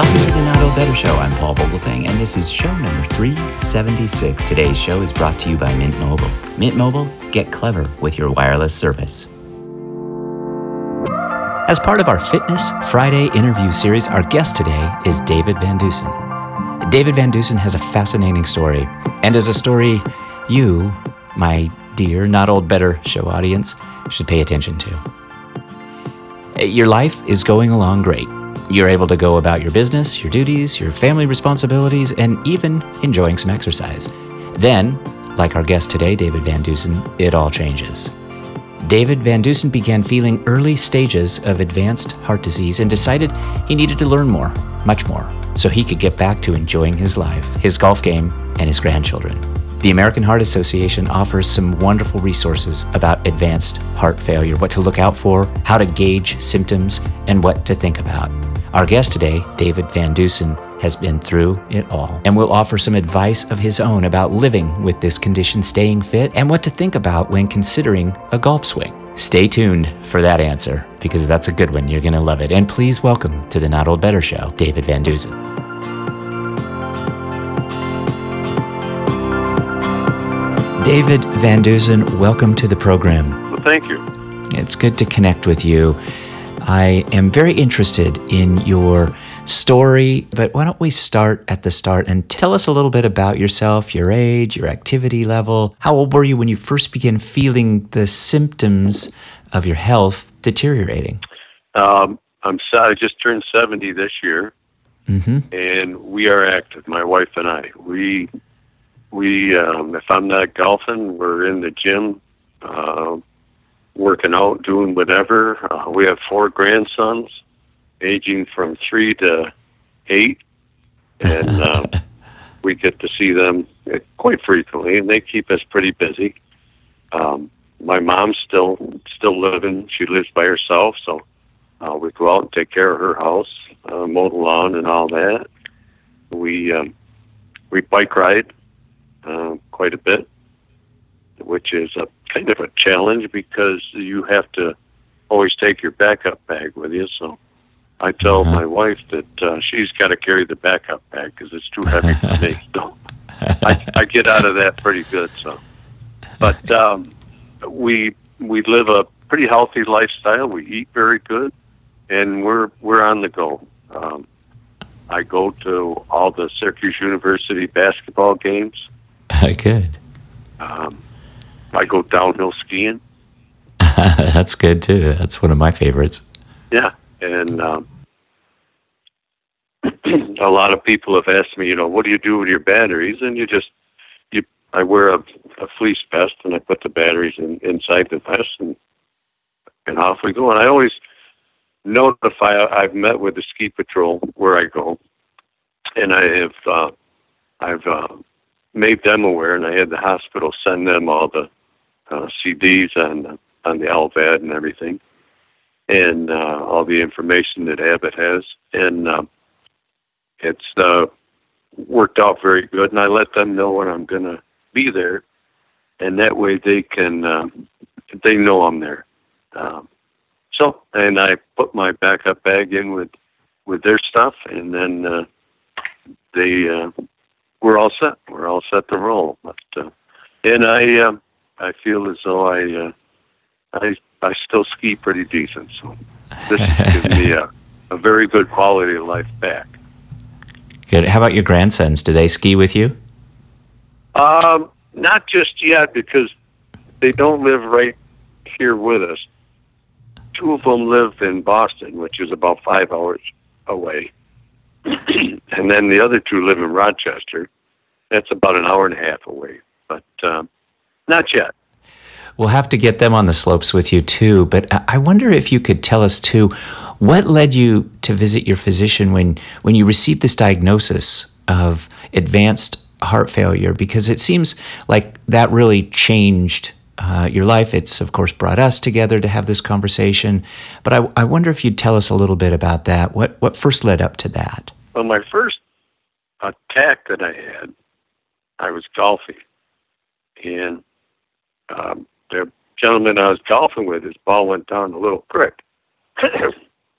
Welcome to the Not Old Better Show. I'm Paul Vogelzang, and this is show number 376. Today's show is brought to you by Mint Mobile. Mint Mobile, get clever with your wireless service. As part of our Fitness Friday interview series, our guest today is David Van Deusen. David Van Deusen has a fascinating story, and is a story you, my dear Not Old Better show audience, should pay attention to. Your life is going along great. You're able to go about your business, your duties, your family responsibilities, and even enjoying some exercise. Then, like our guest today, David Van Deusen, it all changes. David Van Deusen began feeling early stages of advanced heart disease and decided he needed to learn more, much more, so he could get back to enjoying his life, his golf game, and his grandchildren. The American Heart Association offers some wonderful resources about advanced heart failure, what to look out for, how to gauge symptoms, and what to think about. Our guest today, David Van Deusen, has been through it all and will offer some advice of his own about living with this condition, staying fit, and what to think about when considering a golf swing. Stay tuned for that answer because that's a good one. You're going to love it. And please welcome to the Not Old Better Show, David Van Deusen. David Van Deusen, welcome to the program. Well, thank you. It's good to connect with you. I am very interested in your story, but why don't we start at the start and tell us a little bit about yourself, your age, your activity level. How old were you when you first began feeling the symptoms of your health deteriorating? Um, I'm sorry, I just turned 70 this year, mm-hmm. and we are active. My wife and I. We we um, if I'm not golfing, we're in the gym, uh, working out, doing whatever. Uh, we have four grandsons, aging from three to eight, and um, we get to see them quite frequently, and they keep us pretty busy. Um, my mom's still still living; she lives by herself, so uh, we go out and take care of her house, uh, mow the lawn, and all that. We um, we bike ride uh, quite a bit, which is a kind of a challenge because you have to always take your backup bag with you. So I tell uh-huh. my wife that uh, she's got to carry the backup bag because it's too heavy for me. So I, I get out of that pretty good. So, but um, we we live a pretty healthy lifestyle. We eat very good, and we're we're on the go. Um, I go to all the Syracuse University basketball games. good. Um, I go downhill skiing. That's good too. That's one of my favorites. Yeah, and um, a lot of people have asked me, you know, what do you do with your batteries? And you just, you, I wear a, a fleece vest and I put the batteries in, inside the vest and and off we go. And I always notify. I've met with the ski patrol where I go, and I have uh, I've uh, made them aware, and I had the hospital send them all the uh, CDs on on the LVAD and everything, and uh, all the information that Abbott has, and uh, it's uh, worked out very good. And I let them know when I'm going to be there, and that way they can uh, they know I'm there. Um, so, and I put my backup bag in with with their stuff, and then uh, they uh, we're all set. We're all set to roll. But uh, and I uh, I feel as though I uh, I I still ski pretty decent. So this gives me a, a very good quality of life back. Good. How about your grandsons? Do they ski with you? Um, not just yet because they don't live right here with us. Two of them live in Boston, which is about five hours away. and then the other two live in Rochester. That's about an hour and a half away, but um, not yet. We'll have to get them on the slopes with you too. But I wonder if you could tell us too, what led you to visit your physician when when you received this diagnosis of advanced heart failure? Because it seems like that really changed uh, your life. It's, of course, brought us together to have this conversation. But I, I wonder if you'd tell us a little bit about that. What, what first led up to that? Well, my first attack that I had, I was golfing. And um, the gentleman I was golfing with, his ball went down a little creek.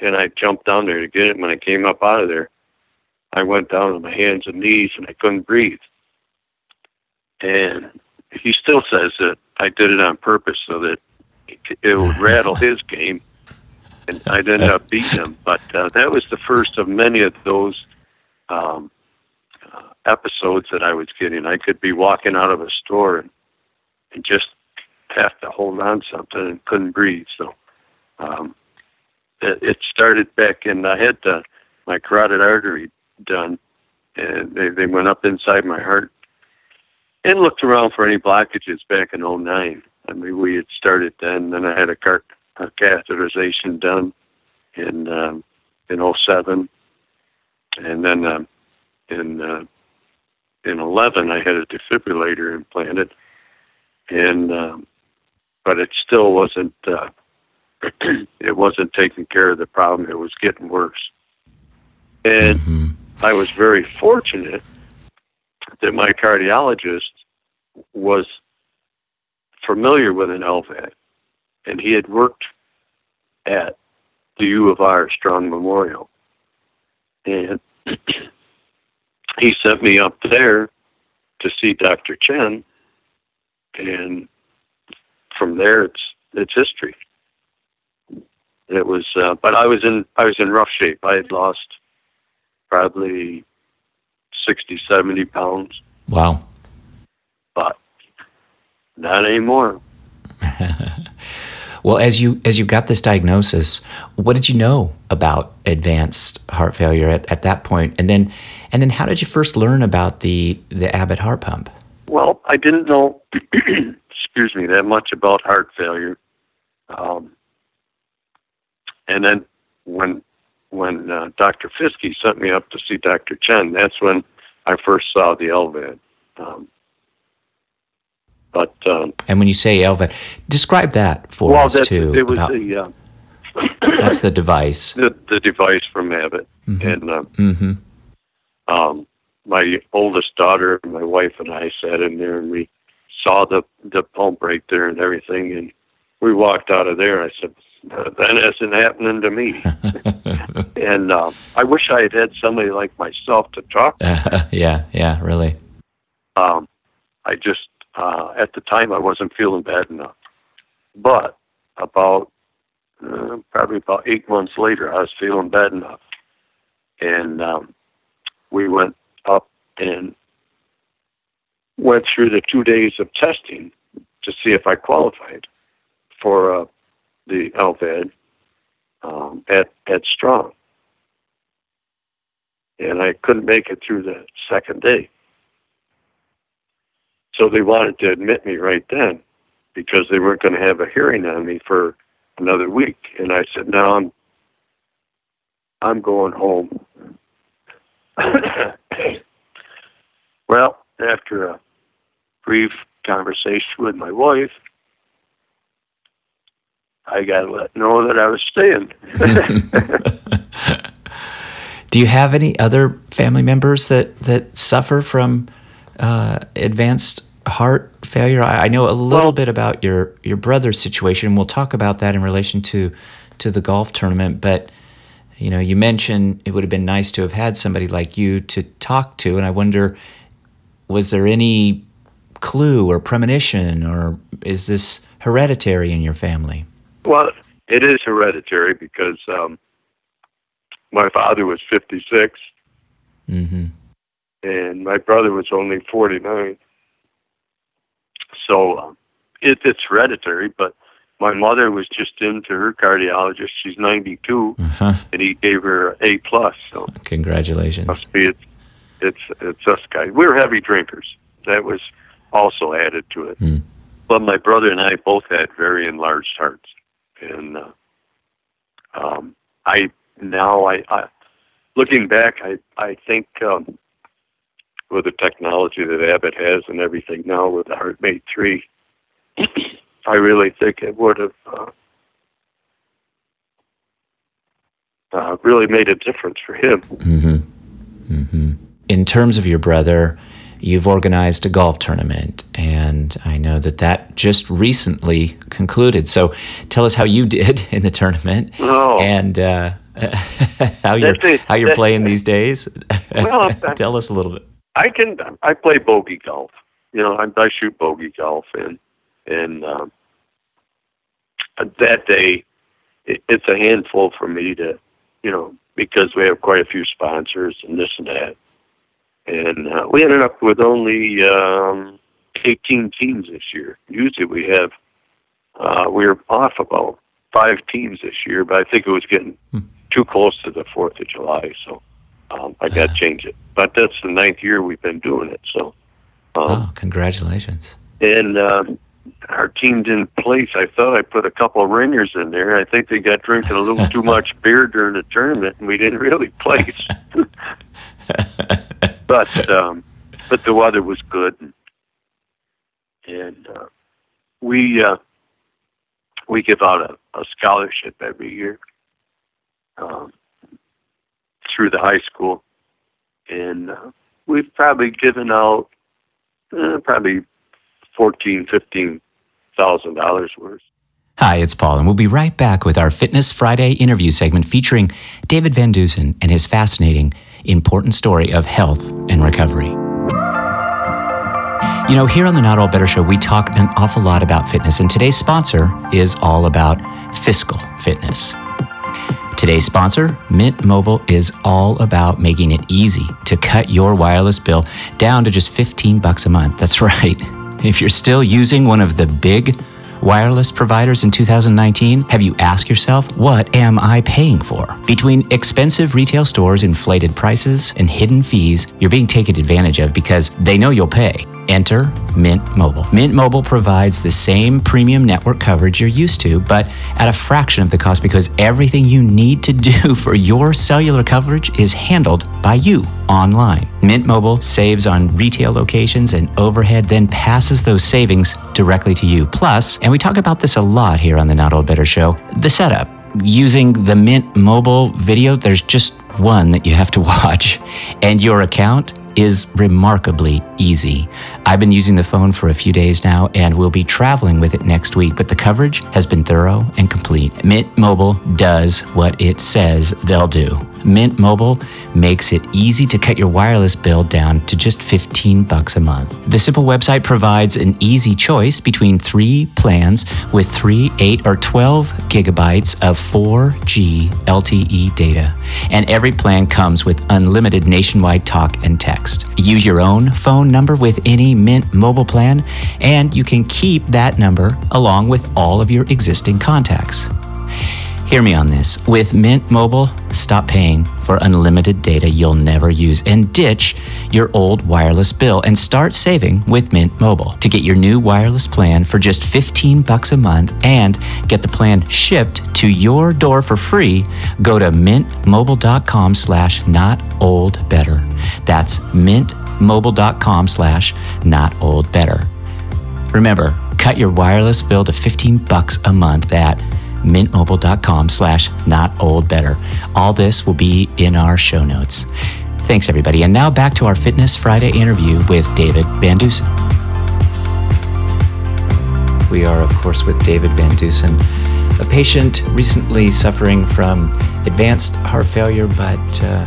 and I jumped down there to get it. When I came up out of there, I went down on my hands and knees and I couldn't breathe. And he still says that I did it on purpose so that it would rattle his game and I'd end up beating him. But uh, that was the first of many of those um, uh, episodes that I was getting. I could be walking out of a store and, and just have to hold on something and couldn't breathe. So um, it, it started back in, I had the, my carotid artery done, and they, they went up inside my heart and looked around for any blockages back in '09. I mean, we had started then. Then I had a, car- a catheterization done in um, in '07, and then um, in uh, in '11 I had a defibrillator implanted, and um, but it still wasn't uh, it wasn't taking care of the problem. It was getting worse, and mm-hmm. I was very fortunate that my cardiologist was familiar with an LVAD, and he had worked at the U of R Strong Memorial, and he sent me up there to see Dr. Chen, and from there it's it's history. It was, uh, but I was in I was in rough shape. I had lost probably 60, 70 pounds. Wow. But not anymore. well, as you as you got this diagnosis, what did you know about advanced heart failure at, at that point? And then and then how did you first learn about the the Abbott heart pump? Well, I didn't know excuse me, that much about heart failure. Um, and then when when uh, Dr. Fiske sent me up to see Dr. Chen, that's when I first saw the LVAD. Um, but um, and when you say LVAD, describe that for well, us too. It was about, the uh, that's the device. The, the device from Abbott, mm-hmm. and uh, mm-hmm. um, my oldest daughter, my wife, and I sat in there, and we saw the the pump right there and everything, and we walked out of there. I said, "That isn't happening to me." and uh, I wish I had had somebody like myself to talk. To. yeah, yeah, really. Um, I just uh, at the time I wasn't feeling bad enough, but about uh, probably about eight months later, I was feeling bad enough, and um, we went up and went through the two days of testing to see if I qualified for uh, the LVAD um, at at Strong, and I couldn't make it through the second day. So they wanted to admit me right then because they weren't going to have a hearing on me for another week, and I said, "No, I'm I'm going home." well, after a brief conversation with my wife, I got to let know that I was staying. Do you have any other family members that, that suffer from uh, advanced heart failure? I, I know a little well, bit about your, your brother's situation. We'll talk about that in relation to to the golf tournament, but you know, you mentioned it would have been nice to have had somebody like you to talk to, and I wonder, was there any clue or premonition, or is this hereditary in your family? Well, it is hereditary because um, my father was 56, mm-hmm. and my brother was only 49. So um, it, it's hereditary, but my mother was just into her cardiologist. She's 92, uh-huh. and he gave her A plus. So congratulations. Must be it's it's it's us guys. We were heavy drinkers. That was also added to it. Mm. But my brother and I both had very enlarged hearts, and uh, um, I now I, I looking back, I I think um, with the technology that Abbott has and everything now with the HeartMate three, I really think it would have. Uh, uh, really made a difference for him. Mm-hmm. Mm-hmm. In terms of your brother, you've organized a golf tournament, and I know that that just recently concluded. So tell us how you did in the tournament oh. and uh, how you're a, how you're playing these days. well, tell us a little bit. I can. I play bogey golf. You know, I, I shoot bogey golf, and and um, that day, it, it's a handful for me to, you know, because we have quite a few sponsors and this and that, and uh, we ended up with only um, 18 teams this year. Usually we have, uh, we were off about five teams this year, but I think it was getting hmm. too close to the Fourth of July, so um, I got to change it. But that's the ninth year we've been doing it, so. Um, oh, congratulations! And um, our team didn't place. I thought I put a couple of ringers in there. I think they got drinking a little too much beer during the tournament, and we didn't really place. but um, but the weather was good, and, and uh, we uh, we give out a, a scholarship every year um, through the high school, and uh, we've probably given out uh, probably fourteen, fifteen thousand dollars worth. Hi, it's Paul, and we'll be right back with our Fitness Friday interview segment featuring David Van Deusen and his fascinating, important story of health and recovery. You know, here on the Not Old Better Show, we talk an awful lot about fitness, and today's sponsor is all about fiscal fitness. Today's sponsor, Mint Mobile, is all about making it easy to cut your wireless bill down to just 15 bucks a month. That's right. If you're still using one of the big wireless providers in 2019, have you asked yourself, what am I paying for? Between expensive retail stores, inflated prices, and hidden fees, you're being taken advantage of because they know you'll pay. Enter Mint Mobile. Mint Mobile provides the same premium network coverage you're used to, but at a fraction of the cost because everything you need to do for your cellular coverage is handled by you online. Mint Mobile saves on retail locations and overhead, then passes those savings directly to you. Plus, and we talk about this a lot here on the Not Old Better Show, the setup using the Mint mobile video, there's just one that you have to watch, and your account is remarkably easy. I've been using the phone for a few days now and will be traveling with it next week, but the coverage has been thorough and complete. Mint Mobile does what it says they'll do. Mint Mobile makes it easy to cut your wireless bill down to just 15 bucks a month. The simple website provides an easy choice between three plans with 3, 8 or 12 gigabytes of 4G LTE data. And every plan comes with unlimited nationwide talk and text. Use your own phone number with any Mint mobile plan and you can keep that number along with all of your existing contacts. Hear me on this. With Mint Mobile, stop paying for unlimited data you'll never use and ditch your old wireless bill and start saving with Mint Mobile. To get your new wireless plan for just 15 bucks a month and get the plan shipped to your door for free, go to mintmobile.com slash not old better. That's mintmobile.com slash not old better. Remember, cut your wireless bill to 15 bucks a month at mintmobile.com slash not old better. All this will be in our show notes. Thanks, everybody. And now back to our Fitness Friday interview with David Van Deusen. We are, of course, with David Van Deusen, a patient recently suffering from advanced heart failure, but uh,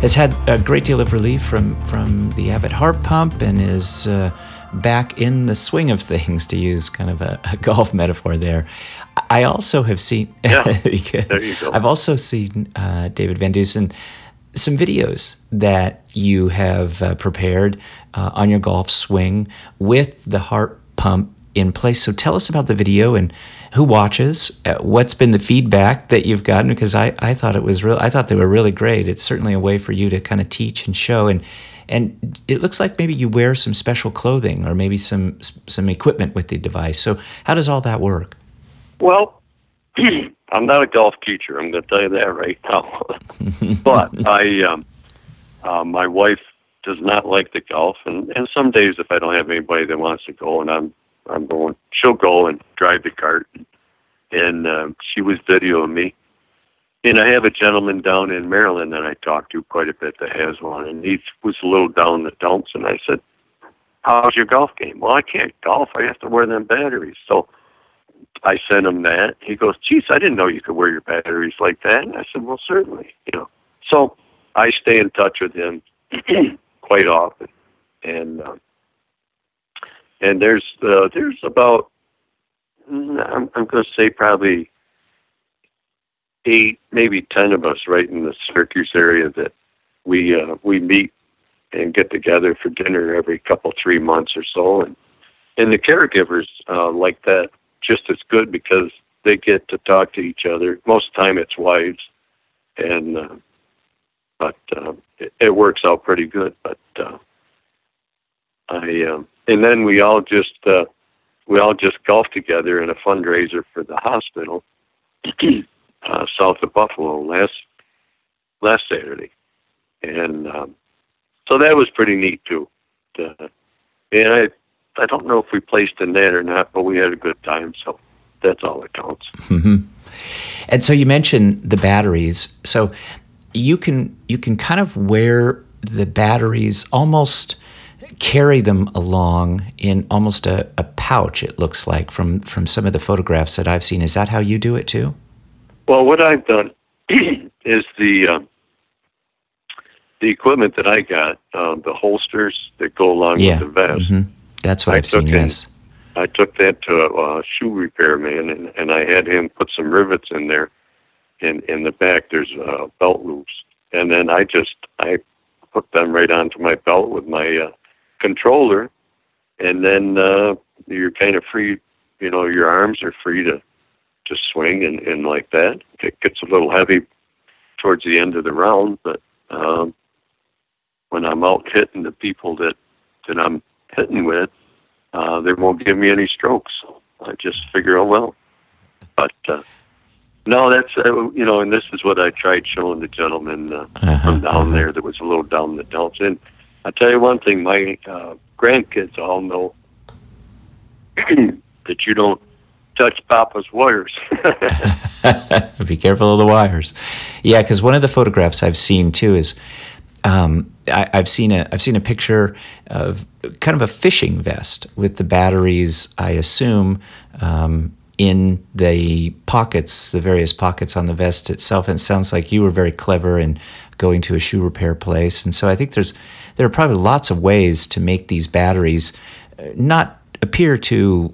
has had a great deal of relief from, from the Abbott heart pump and is uh, back in the swing of things, to use kind of a, a golf metaphor there. I also have seen. Yeah, there you go. I've also seen uh, David Van Deusen some videos that you have uh, prepared uh, on your golf swing with the heart pump in place. So tell us about the video and who watches. Uh, what's been the feedback that you've gotten? Because I, I thought it was real. I thought they were really great. It's certainly a way for you to kind of teach and show and. And it looks like maybe you wear some special clothing or maybe some some equipment with the device. So how does all that work? Well, I'm not a golf teacher. I'm going to tell you that right now. but I, um, uh, my wife does not like the golf, and and some days if I don't have anybody that wants to go, and I'm I'm going, she'll go and drive the cart, and, and uh, she was videoing me. And I have a gentleman down in Maryland that I talk to quite a bit that has one, and he was a little down the dumps, and I said, "How's your golf game?" Well, I can't golf. I have to wear them batteries. So I sent him that. He goes, "Geez, I didn't know you could wear your batteries like that." And I said, "Well, certainly, you know." So I stay in touch with him quite often, and uh, and there's uh, there's about mm, I'm, I'm going to say probably eight, maybe ten of us right in the Syracuse area that we uh, we meet and get together for dinner every couple three months or so, and and the caregivers uh, like that just as good because they get to talk to each other. Most time, it's wives, and uh, but uh, it, it works out pretty good. But uh, I um, and then we all just uh, we all just golfed together in a fundraiser for the hospital uh, south of Buffalo last last Saturday, and um, so that was pretty neat too. Uh, and I I don't know if we placed a net or not, but we had a good time, so that's all that counts. Mm-hmm. And so you mentioned the batteries. So you can you can kind of wear the batteries almost carry them along in almost a, a pouch it looks like from from some of the photographs that i've seen is that how you do it too well what i've done is the uh, the equipment that i got uh, the holsters that go along yeah. with the vest mm-hmm. that's what I have seen yes I took that to a, a shoe repairman, and, and I had him put some rivets in there. In in the back, there's uh, belt loops, and then I just I put them right onto my belt with my uh, controller, and then uh, you're kind of free. You know, your arms are free to to swing and, and like that. It gets a little heavy towards the end of the round, but um, when I'm out hitting the people that that I'm hitting with, uh, they won't give me any strokes. I just figure, oh well. But uh, no, that's uh, you know, and this is what I tried showing the gentleman uh, uh-huh, from down uh-huh. there that was a little down the dumps. And I tell you one thing, my uh, grandkids all know that you don't touch Papa's wires. Be careful of the wires. Yeah, because one of the photographs I've seen too is um, I, have seen a I've seen a picture of kind of a fishing vest with the batteries. I assume um, in the pockets, the various pockets on the vest itself. And it sounds like you were very clever in going to a shoe repair place. And so I think there's there are probably lots of ways to make these batteries uh, not appear to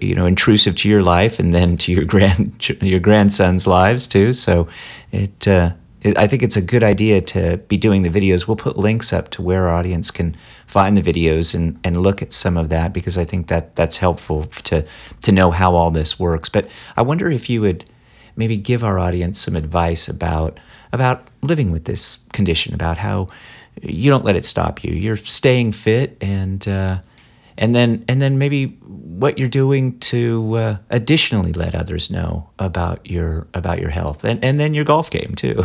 you know intrusive to your life and then to your grand your grandson's lives too. So it. Uh, I think it's a good idea to be doing the videos. We'll put links up to where our audience can find the videos and, and look at some of that because I think that that's helpful to to know how all this works. But I wonder if you would maybe give our audience some advice about about living with this condition, about how you don't let it stop you. You're staying fit and uh, and then and then maybe what you're doing to uh, additionally let others know about your about your health and and then your golf game too.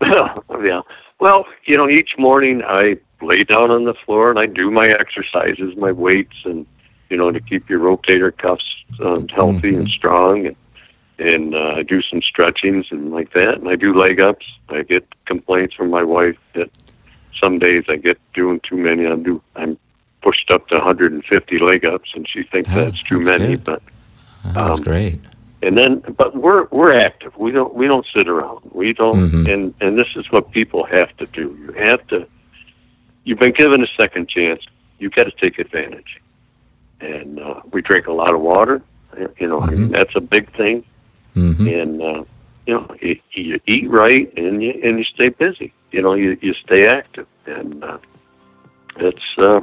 yeah. Well, you know, each morning I lay down on the floor and I do my exercises, my weights, and you know, to keep your rotator cuffs um, healthy mm-hmm. and strong, and and uh, I do some stretchings and like that, and I do leg ups. I get complaints from my wife that some days I get doing too many. I'm do I'm pushed up to 150 leg ups, and she thinks oh, that's too that's many. Good. But oh, that's um, great and then but we're we're active we don't we don't sit around we don't mm-hmm. and and this is what people have to do you have to you've been given a second chance you've got to take advantage and uh, we drink a lot of water you know mm-hmm. I mean, mm-hmm. that's a big thing mm-hmm. and uh, you know you, you eat right and you and you stay busy you know you you stay active and uh, it's uh,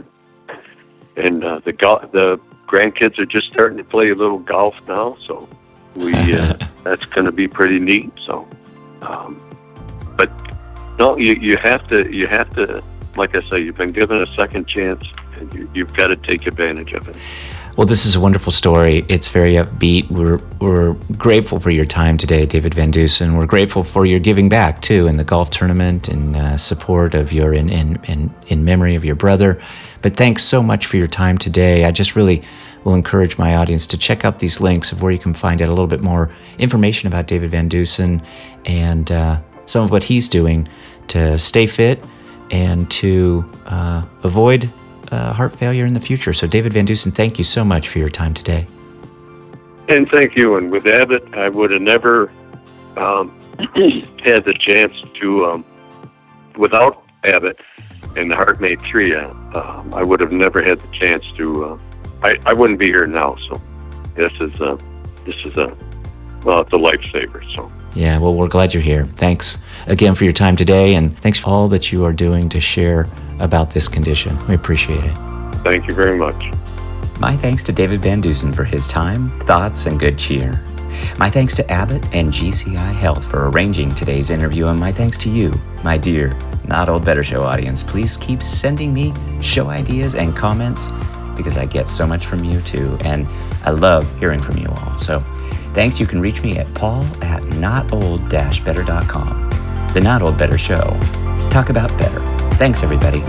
and uh, the go- the grandkids are just starting to play a little golf now so we uh, that's going to be pretty neat. So, um, but no, you you have to you have to like I say, you've been given a second chance, and you, you've got to take advantage of it. Well, this is a wonderful story. It's very upbeat. We're we're grateful for your time today, David Van Deusen. We're grateful for your giving back too in the golf tournament and uh, support of your in, in in in memory of your brother. But thanks so much for your time today. I just really will encourage my audience to check out these links of where you can find out a little bit more information about David Van Deusen and uh, some of what he's doing to stay fit and to uh, avoid uh, heart failure in the future. So, David Van Deusen, thank you so much for your time today. And thank you. And with Abbott, I would have never um, had the chance to um, without Abbott and the HeartMate 3, uh, um, I would have never had the chance to. Uh, I, I wouldn't be here now. So this is a this is a well, it's a lifesaver. So. Yeah, well, we're glad you're here. Thanks again for your time today, and thanks for all that you are doing to share about this condition. We appreciate it. Thank you very much. My thanks to David Van Deusen for his time, thoughts, and good cheer. My thanks to Abbott and GCI Health for arranging today's interview, and my thanks to you, my dear Not Old Better Show audience. Please keep sending me show ideas and comments because I get so much from you too, and I love hearing from you all. So, Thanks. You can reach me at paul at notold-better.com. The Not Old Better Show. Talk about better. Thanks, everybody.